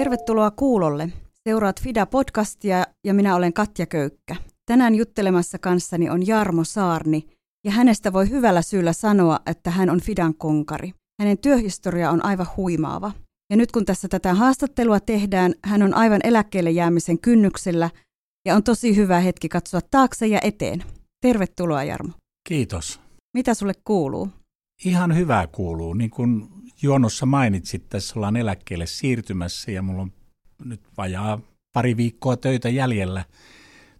Tervetuloa kuulolle. Seuraat Fida-podcastia ja minä olen Katja Köykkä. Tänään juttelemassa kanssani on Jarmo Saarni ja hänestä voi hyvällä syyllä sanoa, että hän on Fidan konkari. Hänen työhistoria on aivan huimaava. Ja nyt kun tässä tätä haastattelua tehdään, hän on aivan eläkkeelle jäämisen kynnyksellä ja on tosi hyvä hetki katsoa taakse ja eteen. Tervetuloa Jarmo. Kiitos. Mitä sulle kuuluu? Ihan hyvää kuuluu. Niin kuin Juonossa mainitsit, tässä ollaan eläkkeelle siirtymässä ja mulla on nyt vajaa pari viikkoa töitä jäljellä.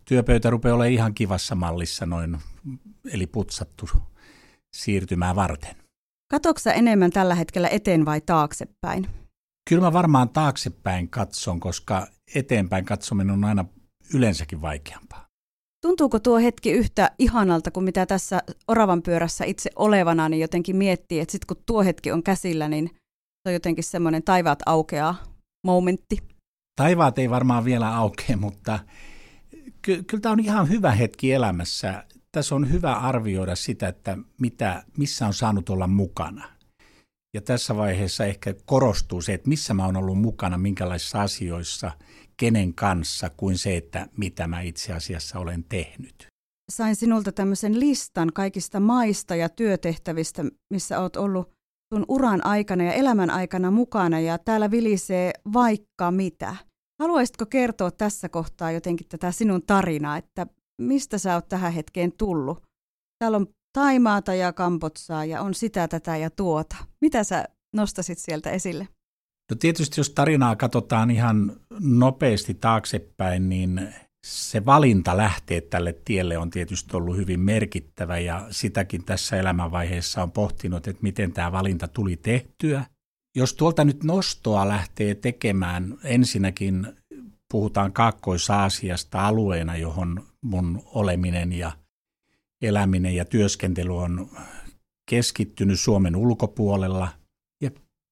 Työpöytä rupeaa olemaan ihan kivassa mallissa noin, eli putsattu siirtymää varten. Katoksa enemmän tällä hetkellä eteen vai taaksepäin? Kyllä mä varmaan taaksepäin katson, koska eteenpäin katsominen on aina yleensäkin vaikeampaa. Tuntuuko tuo hetki yhtä ihanalta kuin mitä tässä oravan pyörässä itse olevana, niin jotenkin miettii, että sitten kun tuo hetki on käsillä, niin se on jotenkin semmoinen taivaat aukeaa momentti. Taivaat ei varmaan vielä aukea, mutta ky- kyllä tämä on ihan hyvä hetki elämässä. Tässä on hyvä arvioida sitä, että mitä, missä on saanut olla mukana. Ja tässä vaiheessa ehkä korostuu se, että missä mä oon ollut mukana, minkälaisissa asioissa, kenen kanssa, kuin se, että mitä mä itse asiassa olen tehnyt. Sain sinulta tämmöisen listan kaikista maista ja työtehtävistä, missä oot ollut sun uran aikana ja elämän aikana mukana ja täällä vilisee vaikka mitä. Haluaisitko kertoa tässä kohtaa jotenkin tätä sinun tarinaa, että mistä sä oot tähän hetkeen tullut? Täällä on Taimaata ja Kampotsaa ja on sitä, tätä ja tuota. Mitä sä nostasit sieltä esille? No tietysti jos tarinaa katsotaan ihan nopeasti taaksepäin, niin se valinta lähteä tälle tielle on tietysti ollut hyvin merkittävä ja sitäkin tässä elämänvaiheessa on pohtinut, että miten tämä valinta tuli tehtyä. Jos tuolta nyt nostoa lähtee tekemään, ensinnäkin puhutaan Kaakkois-Aasiasta alueena, johon mun oleminen ja eläminen ja työskentely on keskittynyt Suomen ulkopuolella.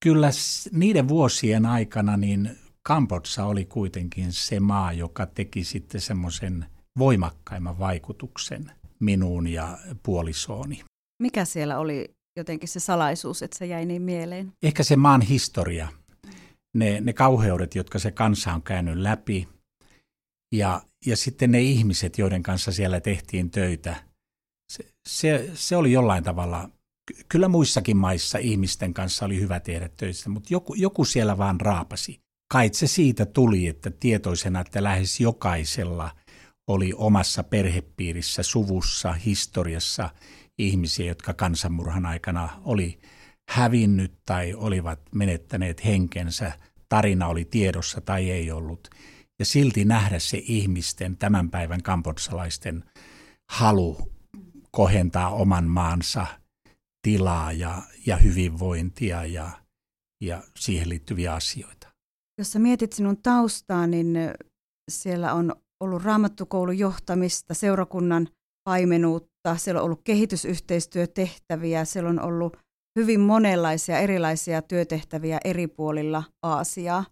Kyllä niiden vuosien aikana niin Kambodsa oli kuitenkin se maa, joka teki sitten semmoisen voimakkaimman vaikutuksen minuun ja puolisooni. Mikä siellä oli jotenkin se salaisuus, että se jäi niin mieleen? Ehkä se maan historia, ne, ne kauheudet, jotka se kansa on käynyt läpi ja, ja sitten ne ihmiset, joiden kanssa siellä tehtiin töitä. Se, se, se oli jollain tavalla, kyllä muissakin maissa ihmisten kanssa oli hyvä tehdä töissä, mutta joku, joku siellä vaan raapasi kai se siitä tuli, että tietoisena, että lähes jokaisella oli omassa perhepiirissä, suvussa, historiassa ihmisiä, jotka kansanmurhan aikana oli hävinnyt tai olivat menettäneet henkensä, tarina oli tiedossa tai ei ollut. Ja silti nähdä se ihmisten, tämän päivän kampodsalaisten halu kohentaa oman maansa tilaa ja, ja hyvinvointia ja, ja siihen liittyviä asioita. Jos sä mietit sinun taustaa, niin siellä on ollut raamattukoulun johtamista, seurakunnan paimenuutta, siellä on ollut kehitysyhteistyötehtäviä, siellä on ollut hyvin monenlaisia erilaisia työtehtäviä eri puolilla Aasiaa.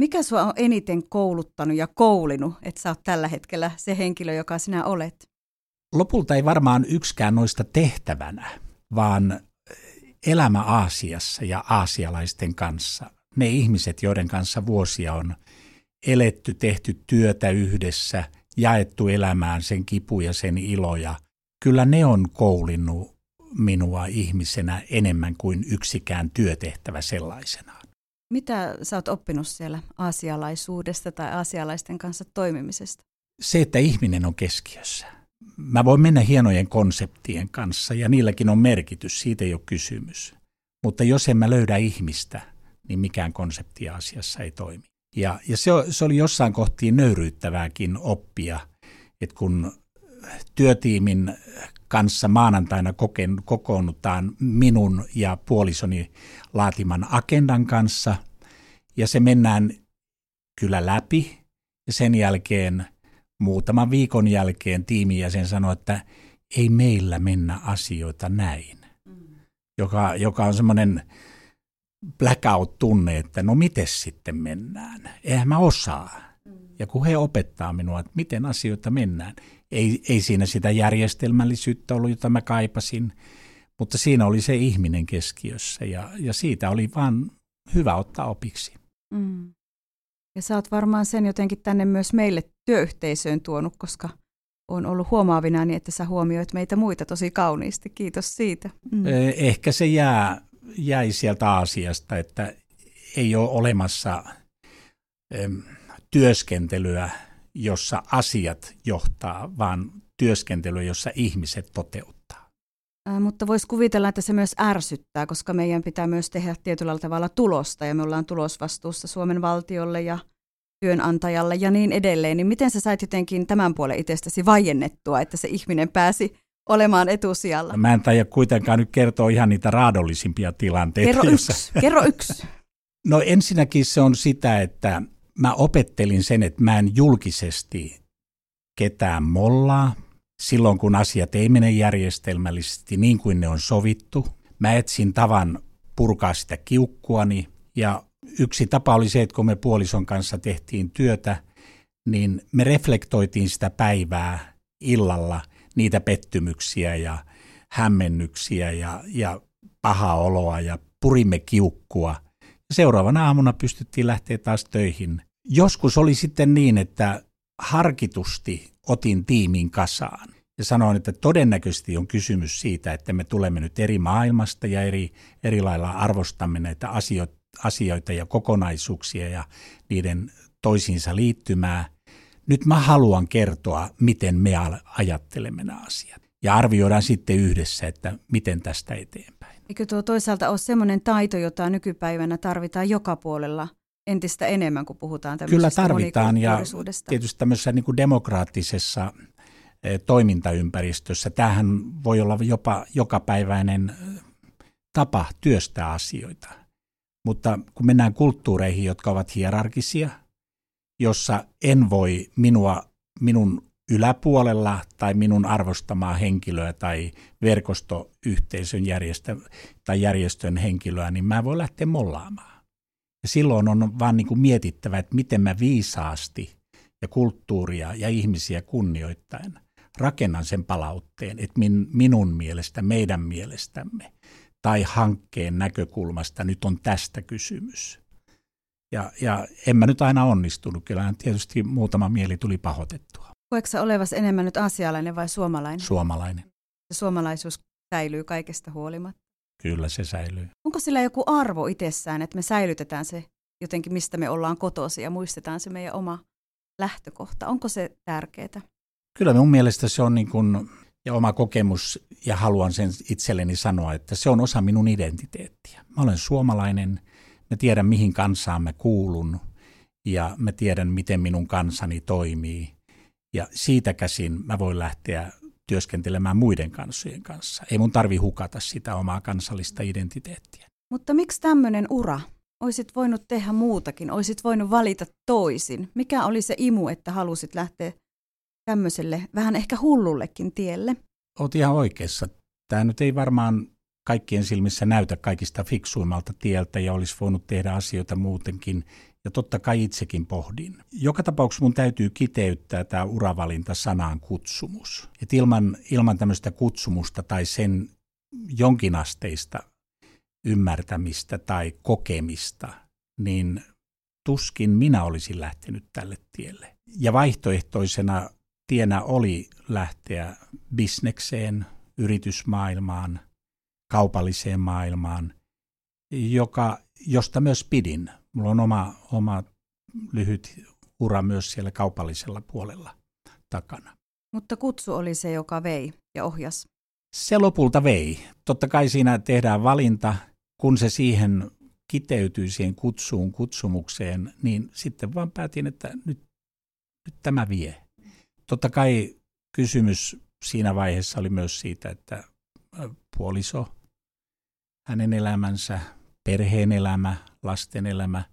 Mikä sua on eniten kouluttanut ja koulinut, että sä oot tällä hetkellä se henkilö, joka sinä olet? Lopulta ei varmaan yksikään noista tehtävänä, vaan elämä Aasiassa ja aasialaisten kanssa ne ihmiset, joiden kanssa vuosia on eletty, tehty työtä yhdessä, jaettu elämään sen kipu ja sen iloja, kyllä ne on koulinnut minua ihmisenä enemmän kuin yksikään työtehtävä sellaisenaan. Mitä sä oot oppinut siellä aasialaisuudesta tai aasialaisten kanssa toimimisesta? Se, että ihminen on keskiössä. Mä voin mennä hienojen konseptien kanssa ja niilläkin on merkitys, siitä ei ole kysymys. Mutta jos en mä löydä ihmistä, niin mikään konsepti asiassa ei toimi. Ja, ja se, se oli jossain kohtiin nöyryyttävääkin oppia, että kun työtiimin kanssa maanantaina koken, kokoonnutaan minun ja puolisoni laatiman agendan kanssa, ja se mennään kyllä läpi, ja sen jälkeen muutaman viikon jälkeen tiimijäsen sanoi, että ei meillä mennä asioita näin, mm. joka, joka on semmoinen blackout-tunne, että no miten sitten mennään. Eihän mä osaa. Mm. Ja kun he opettaa minua, että miten asioita mennään, ei, ei siinä sitä järjestelmällisyyttä ollut, jota mä kaipasin, mutta siinä oli se ihminen keskiössä ja, ja siitä oli vaan hyvä ottaa opiksi. Mm. Ja sä oot varmaan sen jotenkin tänne myös meille työyhteisöön tuonut, koska on ollut huomaavinani, että sä huomioit meitä muita tosi kauniisti. Kiitos siitä. Mm. Ehkä se jää, jäi sieltä Aasiasta, että ei ole olemassa työskentelyä, jossa asiat johtaa, vaan työskentelyä, jossa ihmiset toteuttaa. Mutta voisi kuvitella, että se myös ärsyttää, koska meidän pitää myös tehdä tietyllä tavalla tulosta, ja me ollaan tulosvastuussa Suomen valtiolle ja työnantajalle ja niin edelleen. Niin miten sä sait jotenkin tämän puolen itsestäsi vaiennettua, että se ihminen pääsi olemaan etusijalla? Mä en taida kuitenkaan nyt kertoa ihan niitä raadollisimpia tilanteita. Kerro jossa... yksi, kerro yksi. No ensinnäkin se on sitä, että mä opettelin sen, että mä en julkisesti ketään mollaa silloin, kun asiat ei mene järjestelmällisesti niin kuin ne on sovittu. Mä etsin tavan purkaa sitä kiukkuani ja yksi tapa oli se, että kun me puolison kanssa tehtiin työtä, niin me reflektoitiin sitä päivää illalla, niitä pettymyksiä ja hämmennyksiä ja, ja pahaa oloa ja purimme kiukkua. Seuraavana aamuna pystyttiin lähteä taas töihin. Joskus oli sitten niin, että harkitusti otin tiimin kasaan ja sanoin, että todennäköisesti on kysymys siitä, että me tulemme nyt eri maailmasta ja eri, eri lailla arvostamme näitä asioita, asioita ja kokonaisuuksia ja niiden toisiinsa liittymää. Nyt mä haluan kertoa, miten me ajattelemme nämä asiat. Ja arvioidaan sitten yhdessä, että miten tästä eteenpäin. Eikö tuo toisaalta ole sellainen taito, jota nykypäivänä tarvitaan joka puolella entistä enemmän, kun puhutaan Kyllä tarvitaan ja tietysti tämmöisessä niin kuin demokraattisessa e, toimintaympäristössä. Tämähän voi olla jopa jokapäiväinen e, tapa työstää asioita. Mutta kun mennään kulttuureihin, jotka ovat hierarkisia, jossa en voi minua, minun yläpuolella tai minun arvostamaa henkilöä tai verkostoyhteisön järjestö, tai järjestön henkilöä, niin mä voin lähteä mollaamaan. Ja silloin on vaan niin kuin mietittävä, että miten mä viisaasti ja kulttuuria ja ihmisiä kunnioittaen rakennan sen palautteen, että min, minun mielestä, meidän mielestämme tai hankkeen näkökulmasta nyt on tästä kysymys. Ja, ja en mä nyt aina onnistunut, kyllähän tietysti muutama mieli tuli pahoitettua. Koetko sä olevas enemmän nyt asialainen vai suomalainen? Suomalainen. Suomalaisuus säilyy kaikesta huolimatta? Kyllä se säilyy. Onko sillä joku arvo itsessään, että me säilytetään se jotenkin, mistä me ollaan kotosi ja muistetaan se meidän oma lähtökohta? Onko se tärkeää? Kyllä mun mielestä se on niin kuin ja oma kokemus, ja haluan sen itselleni sanoa, että se on osa minun identiteettiä. Mä olen suomalainen, mä tiedän mihin kansaan mä kuulun, ja mä tiedän miten minun kansani toimii. Ja siitä käsin mä voin lähteä työskentelemään muiden kansojen kanssa. Ei mun tarvi hukata sitä omaa kansallista identiteettiä. Mutta miksi tämmöinen ura? Oisit voinut tehdä muutakin, oisit voinut valita toisin. Mikä oli se imu, että halusit lähteä tämmöiselle vähän ehkä hullullekin tielle. Oot ihan oikeassa. Tämä nyt ei varmaan kaikkien silmissä näytä kaikista fiksuimmalta tieltä ja olisi voinut tehdä asioita muutenkin. Ja totta kai itsekin pohdin. Joka tapauksessa mun täytyy kiteyttää tämä uravalinta sanaan kutsumus. Et ilman, ilman tämmöistä kutsumusta tai sen jonkinasteista ymmärtämistä tai kokemista, niin tuskin minä olisin lähtenyt tälle tielle. Ja vaihtoehtoisena tienä oli lähteä bisnekseen, yritysmaailmaan, kaupalliseen maailmaan, joka, josta myös pidin. Mulla on oma, oma lyhyt ura myös siellä kaupallisella puolella takana. Mutta kutsu oli se, joka vei ja ohjas. Se lopulta vei. Totta kai siinä tehdään valinta, kun se siihen kiteytyy siihen kutsuun, kutsumukseen, niin sitten vaan päätin, että nyt, nyt tämä vie. Totta kai kysymys siinä vaiheessa oli myös siitä, että puoliso, hänen elämänsä, perheen elämä, lasten elämä,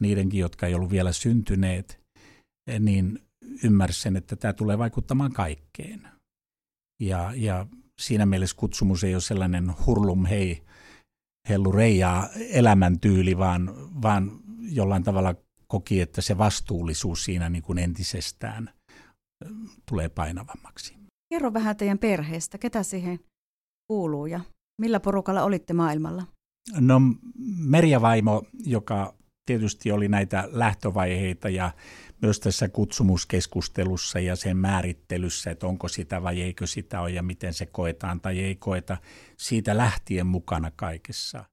niidenkin, jotka ei ollut vielä syntyneet, niin ymmärsin, että tämä tulee vaikuttamaan kaikkeen. Ja, ja siinä mielessä kutsumus ei ole sellainen hurlum hei, hellu reijaa elämäntyyli, vaan, vaan jollain tavalla koki, että se vastuullisuus siinä niin kuin entisestään – tulee painavammaksi. Kerro vähän teidän perheestä, ketä siihen kuuluu ja millä porukalla olitte maailmalla? No Merja Vaimo, joka tietysti oli näitä lähtövaiheita ja myös tässä kutsumuskeskustelussa ja sen määrittelyssä, että onko sitä vai eikö sitä ole ja miten se koetaan tai ei koeta, siitä lähtien mukana kaikessa.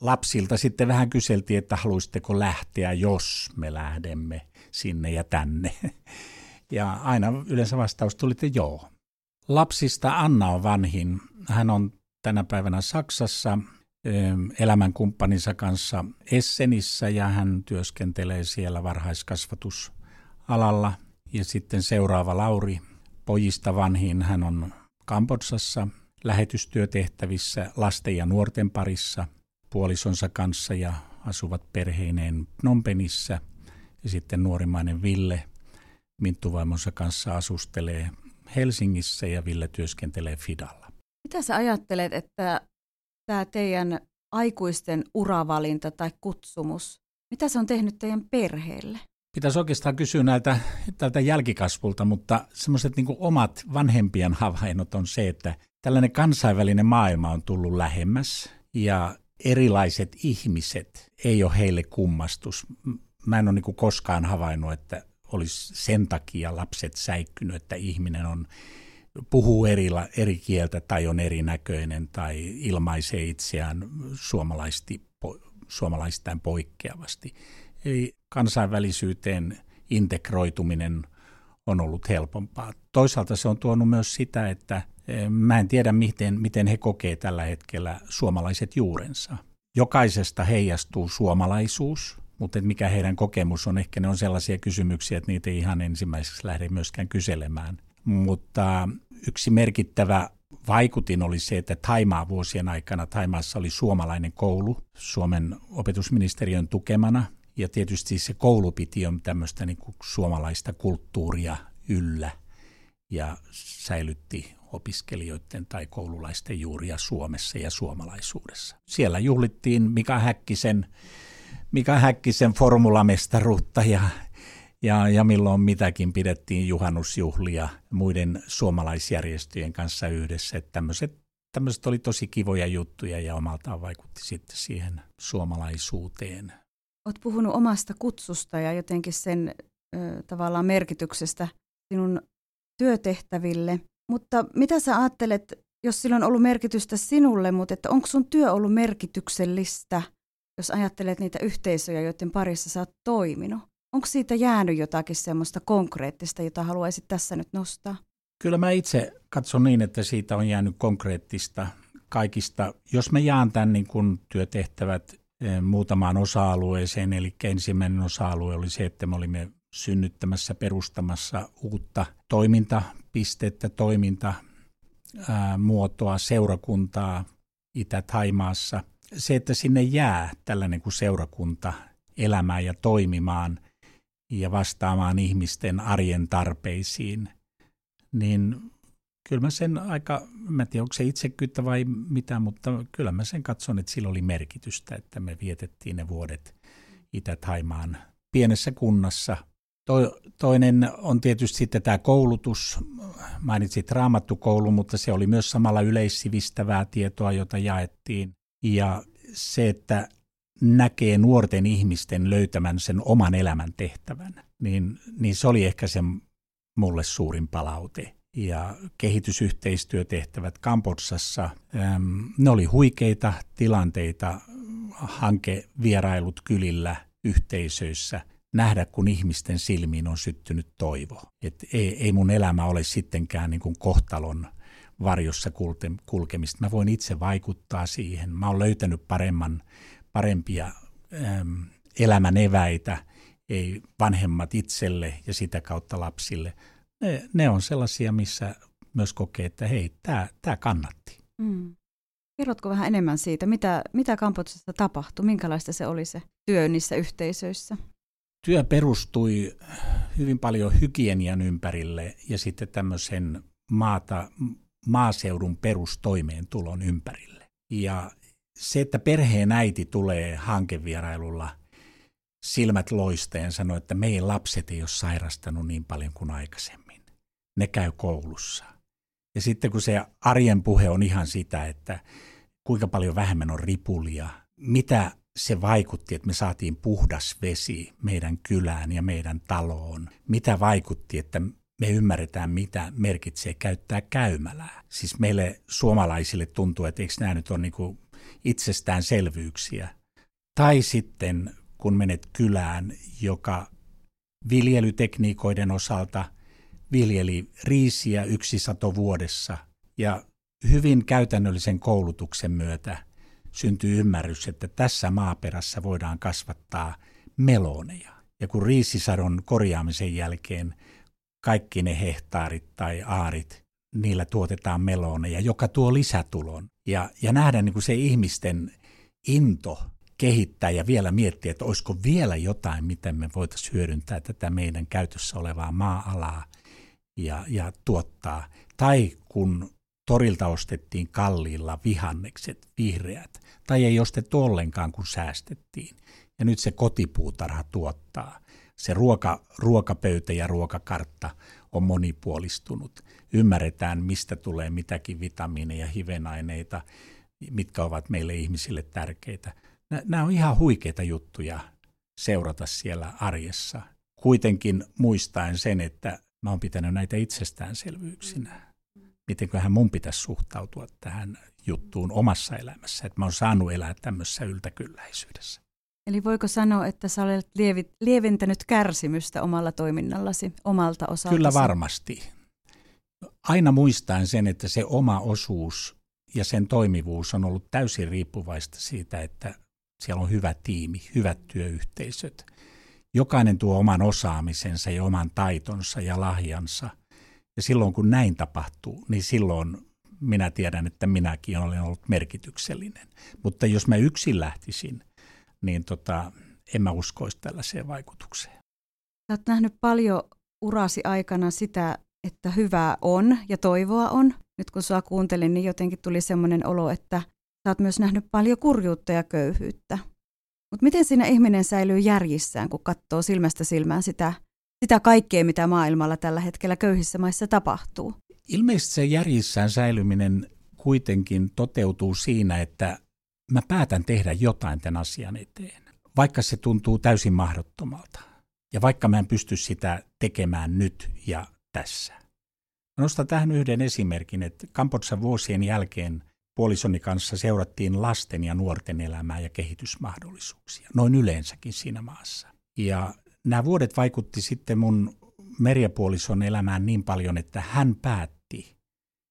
Lapsilta sitten vähän kyseltiin, että haluaisitteko lähteä, jos me lähdemme sinne ja tänne. Ja aina yleensä vastaus tuli, että joo. Lapsista Anna on vanhin. Hän on tänä päivänä Saksassa elämänkumppaninsa kanssa Essenissä ja hän työskentelee siellä varhaiskasvatusalalla. Ja sitten seuraava Lauri, pojista vanhin, hän on Kambodsassa lähetystyötehtävissä lasten ja nuorten parissa puolisonsa kanssa ja asuvat perheineen Pnompenissä. Ja sitten nuorimmainen Ville minttuvaimonsa kanssa asustelee Helsingissä ja Ville työskentelee Fidalla. Mitä sä ajattelet, että tämä teidän aikuisten uravalinta tai kutsumus, mitä se on tehnyt teidän perheelle? Pitäisi oikeastaan kysyä näiltä tältä jälkikasvulta, mutta semmoiset niin omat vanhempien havainnot on se, että tällainen kansainvälinen maailma on tullut lähemmäs ja erilaiset ihmiset ei ole heille kummastus. Mä en ole niin koskaan havainnut, että olisi sen takia lapset säikkynyt, että ihminen on puhuu eri, eri kieltä tai on erinäköinen tai ilmaisee itseään suomalaisti, po, suomalaistain poikkeavasti. Eli kansainvälisyyteen integroituminen on ollut helpompaa. Toisaalta se on tuonut myös sitä, että eh, mä en tiedä, miten, miten he kokee tällä hetkellä suomalaiset juurensa. Jokaisesta heijastuu suomalaisuus, mutta mikä heidän kokemus on, ehkä ne on sellaisia kysymyksiä, että niitä ei ihan ensimmäiseksi lähde myöskään kyselemään. Mutta yksi merkittävä vaikutin oli se, että Taimaa vuosien aikana Taimaassa oli suomalainen koulu Suomen opetusministeriön tukemana. Ja tietysti se koulu piti on tämmöistä niin kuin suomalaista kulttuuria yllä ja säilytti opiskelijoiden tai koululaisten juuria Suomessa ja suomalaisuudessa. Siellä juhlittiin Mika Häkkisen, Mika Häkkisen formulamestaruutta ja ja, ja milloin mitäkin pidettiin juhannusjuhlia muiden suomalaisjärjestöjen kanssa yhdessä. Että tämmöiset, tämmöiset oli tosi kivoja juttuja ja omaltaan vaikutti sitten siihen suomalaisuuteen. Olet puhunut omasta kutsusta ja jotenkin sen ö, tavallaan merkityksestä sinun työtehtäville. Mutta mitä sä ajattelet, jos sillä on ollut merkitystä sinulle, mutta että onko sun työ ollut merkityksellistä, jos ajattelet niitä yhteisöjä, joiden parissa sä oot toiminut? Onko siitä jäänyt jotakin semmoista konkreettista, jota haluaisit tässä nyt nostaa? Kyllä mä itse katson niin, että siitä on jäänyt konkreettista kaikista. Jos mä jaan tämän niin kun työtehtävät eh, muutamaan osa-alueeseen, eli ensimmäinen osa-alue oli se, että me olimme synnyttämässä, perustamassa uutta toimintapistettä, toimintamuotoa, seurakuntaa Itä-Taimaassa. Se, että sinne jää tällainen kuin seurakunta elämään ja toimimaan – ja vastaamaan ihmisten arjen tarpeisiin, niin kyllä mä sen aika, mä en tiedä onko se itsekyyttä vai mitä, mutta kyllä mä sen katson, että sillä oli merkitystä, että me vietettiin ne vuodet Itä-Taimaan pienessä kunnassa. To, toinen on tietysti sitten tämä koulutus. Mainitsit raamattukoulu, mutta se oli myös samalla yleissivistävää tietoa, jota jaettiin. Ja se, että näkee nuorten ihmisten löytämän sen oman elämän tehtävän, niin, niin se oli ehkä se mulle suurin palaute. Ja kehitysyhteistyötehtävät Kambodsassa, ne oli huikeita tilanteita, hankevierailut kylillä, yhteisöissä, nähdä kun ihmisten silmiin on syttynyt toivo. Et ei, ei mun elämä ole sittenkään niin kuin kohtalon varjossa kulkemista. Mä voin itse vaikuttaa siihen. Mä oon löytänyt paremman parempia äm, elämän eväitä, ei vanhemmat itselle ja sitä kautta lapsille. Ne, ne on sellaisia, missä myös kokee, että hei, tämä kannatti. Mm. Kerrotko vähän enemmän siitä, mitä, mitä Kampotsassa tapahtui, minkälaista se oli se työ niissä yhteisöissä? Työ perustui hyvin paljon hygienian ympärille ja sitten tämmöisen maata, maaseudun perustoimeentulon ympärille. Ja se, että perheen äiti tulee hankevierailulla silmät loisteen sanoi, että meidän lapset ei ole sairastanut niin paljon kuin aikaisemmin. Ne käy koulussa. Ja sitten kun se arjen puhe on ihan sitä, että kuinka paljon vähemmän on ripulia, mitä se vaikutti, että me saatiin puhdas vesi meidän kylään ja meidän taloon? Mitä vaikutti, että me ymmärretään, mitä merkitsee käyttää käymälää? Siis meille suomalaisille tuntuu, että eikö nämä nyt ole niin itsestäänselvyyksiä. Tai sitten kun menet kylään, joka viljelytekniikoiden osalta viljeli riisiä yksi sato vuodessa ja hyvin käytännöllisen koulutuksen myötä syntyy ymmärrys, että tässä maaperässä voidaan kasvattaa meloneja. Ja kun riisisadon korjaamisen jälkeen kaikki ne hehtaarit tai aarit, niillä tuotetaan meloneja, joka tuo lisätulon. Ja, ja nähdä niin kuin se ihmisten into kehittää ja vielä miettiä, että olisiko vielä jotain, miten me voitaisiin hyödyntää tätä meidän käytössä olevaa maa-alaa ja, ja tuottaa. Tai kun torilta ostettiin kalliilla vihannekset, vihreät, tai ei ostettu ollenkaan, kun säästettiin. Ja nyt se kotipuutarha tuottaa. Se ruoka, ruokapöytä ja ruokakartta on monipuolistunut. Ymmärretään, mistä tulee mitäkin vitamiineja, hivenaineita, mitkä ovat meille ihmisille tärkeitä. Nämä on ihan huikeita juttuja seurata siellä arjessa. Kuitenkin muistaen sen, että mä oon pitänyt näitä itsestäänselvyyksinä. Mitenköhän mun pitäisi suhtautua tähän juttuun omassa elämässä, että mä oon saanut elää tämmöisessä yltäkylläisyydessä. Eli voiko sanoa, että sä olet lievi, lieventänyt kärsimystä omalla toiminnallasi, omalta osaltasi? Kyllä varmasti. Aina muistaen sen, että se oma osuus ja sen toimivuus on ollut täysin riippuvaista siitä, että siellä on hyvä tiimi, hyvät työyhteisöt. Jokainen tuo oman osaamisensa ja oman taitonsa ja lahjansa. Ja silloin kun näin tapahtuu, niin silloin minä tiedän, että minäkin olen ollut merkityksellinen. Mutta jos mä yksin lähtisin, niin tota, en mä uskoisi tällaiseen vaikutukseen. Oot nähnyt paljon urasi aikana sitä, että hyvää on ja toivoa on. Nyt kun sua kuuntelin, niin jotenkin tuli semmoinen olo, että sä oot myös nähnyt paljon kurjuutta ja köyhyyttä. Mutta miten siinä ihminen säilyy järjissään, kun katsoo silmästä silmään sitä, sitä kaikkea, mitä maailmalla tällä hetkellä köyhissä maissa tapahtuu? Ilmeisesti se järjissään säilyminen kuitenkin toteutuu siinä, että mä päätän tehdä jotain tämän asian eteen, vaikka se tuntuu täysin mahdottomalta. Ja vaikka mä en pysty sitä tekemään nyt ja tässä. Nostan tähän yhden esimerkin, että Kampotsan vuosien jälkeen puolisoni kanssa seurattiin lasten ja nuorten elämää ja kehitysmahdollisuuksia, noin yleensäkin siinä maassa. Ja nämä vuodet vaikutti sitten mun merjapuolison elämään niin paljon, että hän päätti,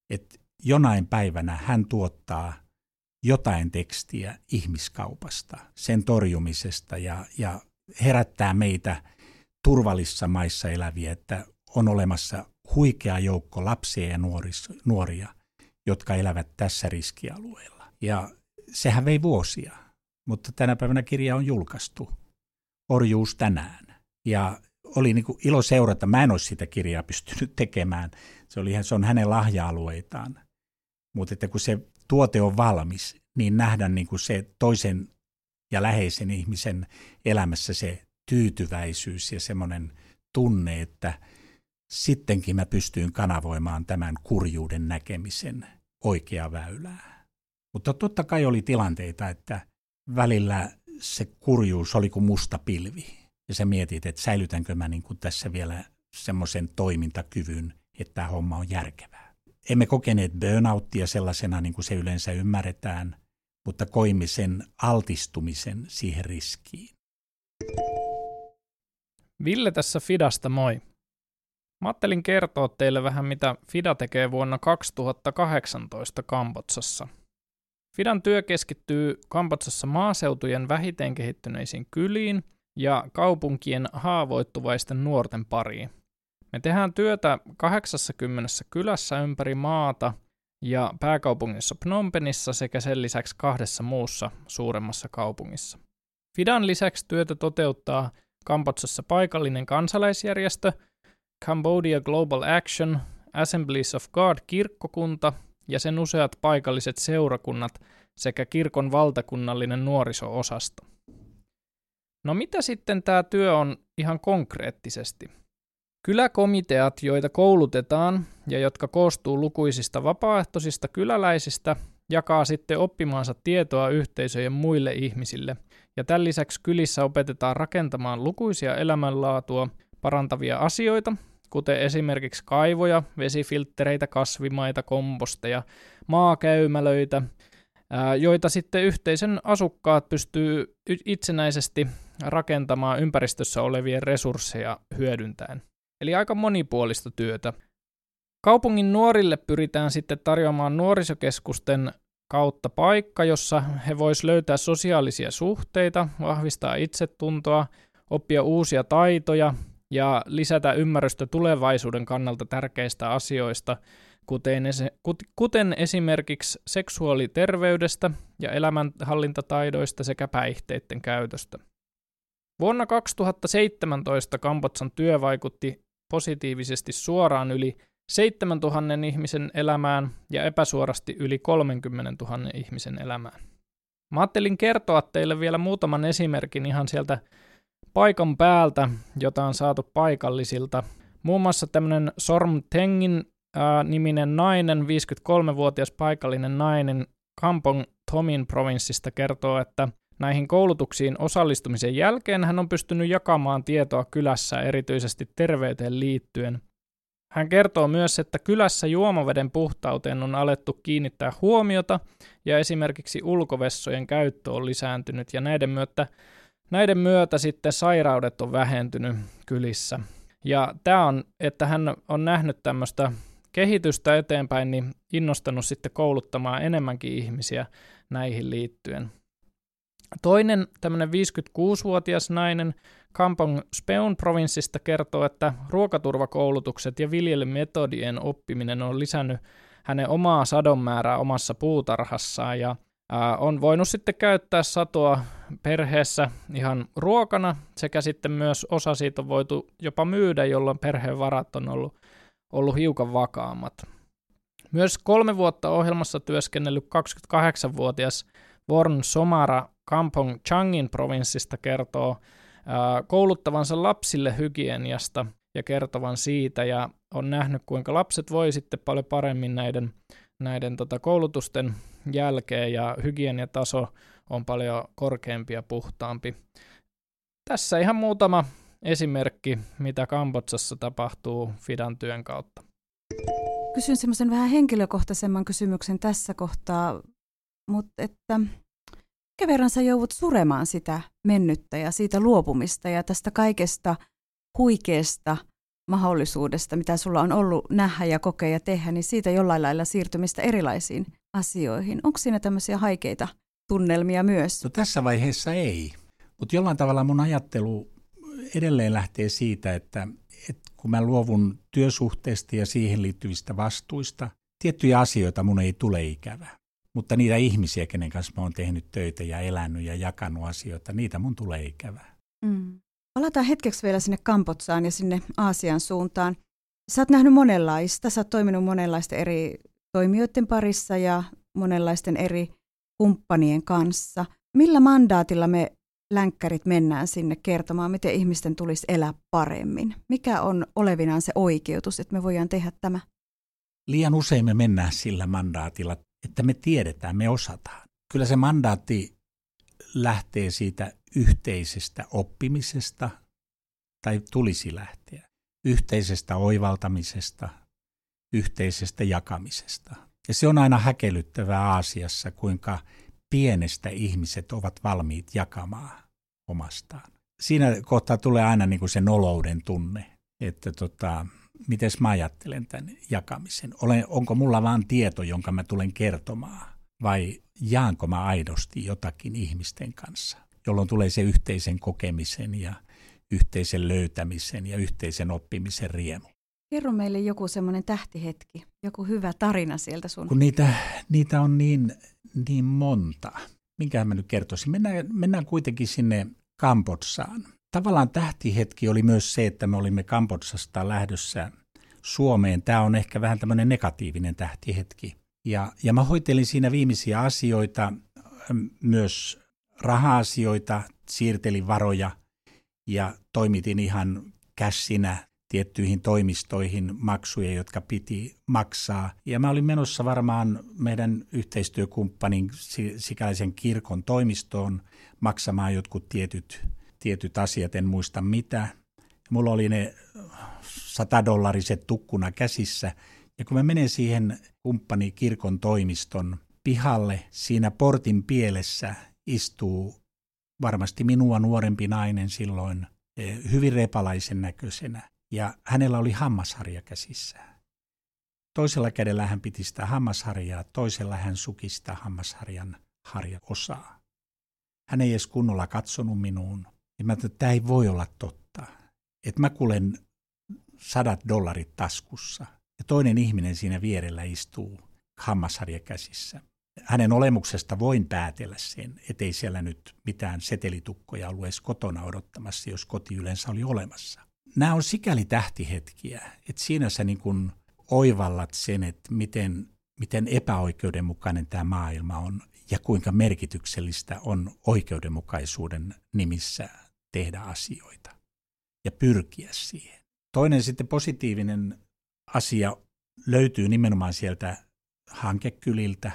että jonain päivänä hän tuottaa jotain tekstiä ihmiskaupasta, sen torjumisesta ja, ja herättää meitä turvallisissa maissa eläviä, että on olemassa huikea joukko lapsia ja nuoris, nuoria, jotka elävät tässä riskialueella. Ja sehän vei vuosia, mutta tänä päivänä kirja on julkaistu. Orjuus tänään. Ja oli niin kuin ilo seurata. Mä en olisi sitä kirjaa pystynyt tekemään. Se, oli, se on hänen lahja-alueitaan. Mutta että kun se tuote on valmis, niin nähdä niin kuin se toisen ja läheisen ihmisen elämässä se tyytyväisyys ja semmoinen tunne, että sittenkin mä pystyin kanavoimaan tämän kurjuuden näkemisen oikea väylää. Mutta totta kai oli tilanteita, että välillä se kurjuus oli kuin musta pilvi ja sä mietit, että säilytänkö mä niin kuin tässä vielä semmoisen toimintakyvyn, että tämä homma on järkevää. Emme kokeneet burnouttia sellaisena, niin kuin se yleensä ymmärretään, mutta koimme sen altistumisen siihen riskiin. Ville tässä Fidasta moi. Mä ajattelin kertoa teille vähän, mitä Fida tekee vuonna 2018 Kambotsassa. Fidan työ keskittyy Kambotsassa maaseutujen vähiten kehittyneisiin kyliin – ja kaupunkien haavoittuvaisten nuorten pariin. Me tehdään työtä 80 kylässä ympäri maata ja pääkaupungissa Phnom Penhissa sekä sen lisäksi kahdessa muussa suuremmassa kaupungissa. Fidan lisäksi työtä toteuttaa Kambodsassa paikallinen kansalaisjärjestö, Cambodia Global Action, Assemblies of God kirkkokunta ja sen useat paikalliset seurakunnat sekä kirkon valtakunnallinen nuoriso-osasto. No mitä sitten tämä työ on ihan konkreettisesti? Kyläkomiteat, joita koulutetaan ja jotka koostuu lukuisista vapaaehtoisista kyläläisistä, jakaa sitten oppimaansa tietoa yhteisöjen muille ihmisille ja tämän lisäksi kylissä opetetaan rakentamaan lukuisia elämänlaatua parantavia asioita, kuten esimerkiksi kaivoja, vesifilttereitä, kasvimaita, komposteja, maakäymälöitä, joita sitten yhteisön asukkaat pystyy itsenäisesti rakentamaan ympäristössä olevien resursseja hyödyntäen. Eli aika monipuolista työtä. Kaupungin nuorille pyritään sitten tarjoamaan nuorisokeskusten kautta paikka, jossa he voisivat löytää sosiaalisia suhteita, vahvistaa itsetuntoa, oppia uusia taitoja ja lisätä ymmärrystä tulevaisuuden kannalta tärkeistä asioista, kuten, kuten esimerkiksi seksuaaliterveydestä ja elämänhallintataidoista sekä päihteiden käytöstä. Vuonna 2017 Kambotsan työ vaikutti positiivisesti suoraan yli 7000 ihmisen elämään ja epäsuorasti yli 30 000 ihmisen elämään. Mä ajattelin kertoa teille vielä muutaman esimerkin ihan sieltä paikan päältä, jota on saatu paikallisilta. Muun muassa tämmöinen Sorm Tengin ää, niminen nainen, 53-vuotias paikallinen nainen Kampong Tomin provinssista kertoo, että näihin koulutuksiin osallistumisen jälkeen hän on pystynyt jakamaan tietoa kylässä erityisesti terveyteen liittyen. Hän kertoo myös, että kylässä juomaveden puhtauteen on alettu kiinnittää huomiota ja esimerkiksi ulkovessojen käyttö on lisääntynyt ja näiden myötä, näiden myötä sitten sairaudet on vähentynyt kylissä. Ja tämä on, että hän on nähnyt tämmöistä kehitystä eteenpäin, niin innostanut sitten kouluttamaan enemmänkin ihmisiä näihin liittyen. Toinen tämmöinen 56-vuotias nainen Kampong Speun provinssista kertoo, että ruokaturvakoulutukset ja viljelymetodien oppiminen on lisännyt hänen omaa sadonmäärää omassa puutarhassaan ja on voinut sitten käyttää satoa perheessä ihan ruokana sekä sitten myös osa siitä on voitu jopa myydä, jolloin perheen varat on ollut, ollut hiukan vakaammat. Myös kolme vuotta ohjelmassa työskennellyt 28-vuotias Vorn Somara Kampong Changin provinssista kertoo kouluttavansa lapsille hygieniasta ja kertovan siitä ja on nähnyt, kuinka lapset voi sitten paljon paremmin näiden, näiden tota koulutusten jälkeen ja hygieniataso on paljon korkeampi ja puhtaampi. Tässä ihan muutama esimerkki, mitä Kambotsassa tapahtuu Fidan työn kautta. Kysyn semmoisen vähän henkilökohtaisemman kysymyksen tässä kohtaa, mutta että minkä verran sä joudut suremaan sitä mennyttä ja siitä luopumista ja tästä kaikesta huikeasta mahdollisuudesta, mitä sulla on ollut nähdä ja kokea ja tehdä, niin siitä jollain lailla siirtymistä erilaisiin asioihin. Onko siinä tämmöisiä haikeita tunnelmia myös? No tässä vaiheessa ei, mutta jollain tavalla mun ajattelu edelleen lähtee siitä, että, että kun mä luovun työsuhteesta ja siihen liittyvistä vastuista, tiettyjä asioita mun ei tule ikävää. Mutta niitä ihmisiä, kenen kanssa mä oon tehnyt töitä ja elänyt ja jakanut asioita, niitä mun tulee ikävää. Mm. Palataan hetkeksi vielä sinne Kampotsaan ja sinne Aasian suuntaan. Sä oot nähnyt monenlaista, sä oot toiminut monenlaisten eri toimijoiden parissa ja monenlaisten eri kumppanien kanssa. Millä mandaatilla me länkkärit mennään sinne kertomaan, miten ihmisten tulisi elää paremmin? Mikä on olevinaan se oikeutus, että me voidaan tehdä tämä? Liian usein me mennään sillä mandaatilla että me tiedetään, me osataan. Kyllä se mandaatti lähtee siitä yhteisestä oppimisesta, tai tulisi lähteä, yhteisestä oivaltamisesta, yhteisestä jakamisesta. Ja se on aina häkellyttävää Aasiassa, kuinka pienestä ihmiset ovat valmiit jakamaan omastaan. Siinä kohtaa tulee aina niin kuin se nolouden tunne, että tota, miten mä ajattelen tämän jakamisen. Olen, onko mulla vaan tieto, jonka mä tulen kertomaan, vai jaanko mä aidosti jotakin ihmisten kanssa, jolloin tulee se yhteisen kokemisen ja yhteisen löytämisen ja yhteisen oppimisen riemu. Kerro meille joku semmoinen tähtihetki, joku hyvä tarina sieltä sun. Kun niitä, niitä on niin, niin monta. Minkähän mä nyt kertoisin? Mennään, mennään kuitenkin sinne Kambodsaan tavallaan tähtihetki oli myös se, että me olimme Kambodsasta lähdössä Suomeen. Tämä on ehkä vähän tämmöinen negatiivinen tähtihetki. Ja, ja mä hoitelin siinä viimeisiä asioita, myös raha-asioita, siirtelin varoja ja toimitin ihan kässinä tiettyihin toimistoihin maksuja, jotka piti maksaa. Ja mä olin menossa varmaan meidän yhteistyökumppanin sikäisen kirkon toimistoon maksamaan jotkut tietyt, tietyt asiat, en muista mitä. Mulla oli ne 100 dollariset tukkuna käsissä. Ja kun mä menen siihen kumppani kirkon toimiston pihalle, siinä portin pielessä istuu varmasti minua nuorempi nainen silloin, eh, hyvin repalaisen näköisenä ja hänellä oli hammasharja käsissään. Toisella kädellä hän piti sitä hammasharjaa, toisella hän suki sitä hammasharjan harjaosaa. Hän ei edes kunnolla katsonut minuun. Ja mä että tämä ei voi olla totta. Että mä kuulen sadat dollarit taskussa ja toinen ihminen siinä vierellä istuu hammasharja käsissä. Hänen olemuksesta voin päätellä sen, ettei siellä nyt mitään setelitukkoja ollut edes kotona odottamassa, jos koti yleensä oli olemassa nämä on sikäli tähtihetkiä, että siinä sä niin kuin oivallat sen, että miten, miten epäoikeudenmukainen tämä maailma on ja kuinka merkityksellistä on oikeudenmukaisuuden nimissä tehdä asioita ja pyrkiä siihen. Toinen sitten positiivinen asia löytyy nimenomaan sieltä hankekyliltä,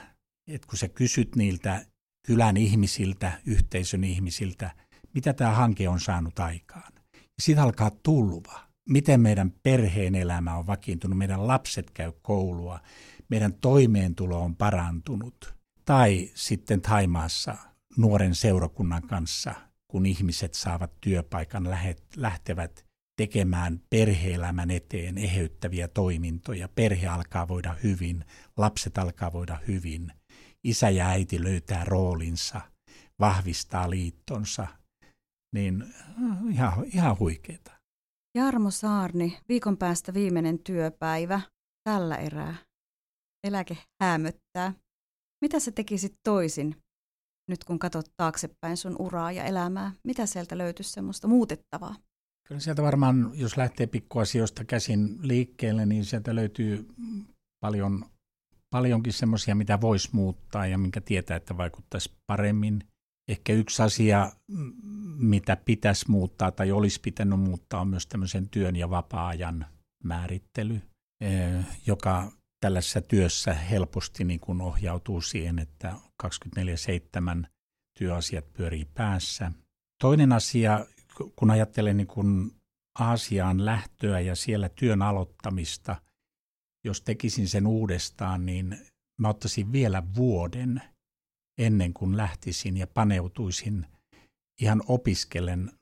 että kun sä kysyt niiltä kylän ihmisiltä, yhteisön ihmisiltä, mitä tämä hanke on saanut aikaan, sitten alkaa tulva. Miten meidän perheen elämä on vakiintunut, meidän lapset käy koulua, meidän toimeentulo on parantunut. Tai sitten Taimaassa nuoren seurakunnan kanssa, kun ihmiset saavat työpaikan, lähtevät tekemään perheelämän eteen eheyttäviä toimintoja. Perhe alkaa voida hyvin, lapset alkaa voida hyvin. Isä ja äiti löytää roolinsa, vahvistaa liittonsa, niin äh, ihan, ihan huikeeta. Jarmo Saarni, viikon päästä viimeinen työpäivä tällä erää. Eläke häämöttää. Mitä sä tekisit toisin, nyt kun katsot taaksepäin sun uraa ja elämää? Mitä sieltä löytyisi semmoista muutettavaa? Kyllä sieltä varmaan, jos lähtee pikkuasioista käsin liikkeelle, niin sieltä löytyy paljon, paljonkin semmoisia, mitä voisi muuttaa ja minkä tietää, että vaikuttaisi paremmin – Ehkä yksi asia, mitä pitäisi muuttaa tai olisi pitänyt muuttaa, on myös tämmöisen työn ja vapaa-ajan määrittely, eh, joka tällaisessa työssä helposti niin kuin ohjautuu siihen, että 24-7 työasiat pyörii päässä. Toinen asia, kun ajattelen niin kuin Aasiaan lähtöä ja siellä työn aloittamista, jos tekisin sen uudestaan, niin mä ottaisin vielä vuoden – ennen kuin lähtisin ja paneutuisin ihan opiskellen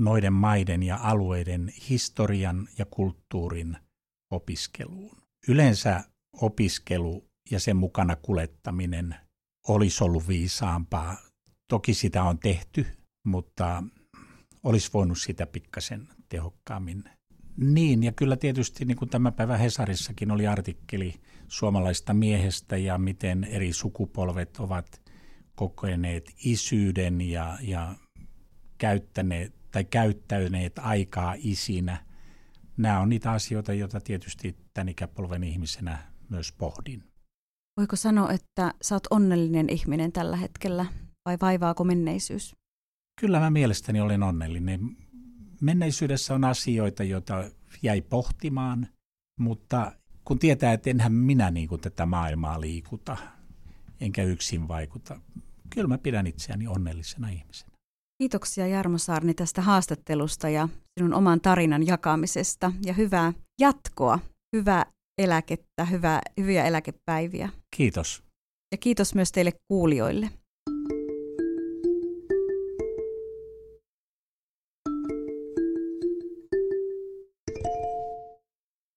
noiden maiden ja alueiden historian ja kulttuurin opiskeluun. Yleensä opiskelu ja sen mukana kulettaminen olisi ollut viisaampaa. Toki sitä on tehty, mutta olisi voinut sitä pikkasen tehokkaammin. Niin, ja kyllä tietysti niin kuin tämä päivä Hesarissakin oli artikkeli suomalaista miehestä ja miten eri sukupolvet ovat kokeneet isyyden ja, ja käyttäneet tai käyttäneet aikaa isinä. Nämä on niitä asioita, joita tietysti tämän ikäpolven ihmisenä myös pohdin. Voiko sanoa, että oot onnellinen ihminen tällä hetkellä vai vaivaako menneisyys? Kyllä mä mielestäni olen onnellinen. Menneisyydessä on asioita, joita jäi pohtimaan, mutta kun tietää, että enhän minä niin kuin tätä maailmaa liikuta, enkä yksin vaikuta kyllä mä pidän itseäni onnellisena ihmisenä. Kiitoksia Jarmo Saarni tästä haastattelusta ja sinun oman tarinan jakamisesta ja hyvää jatkoa, hyvää eläkettä, hyvää, hyviä eläkepäiviä. Kiitos. Ja kiitos myös teille kuulijoille.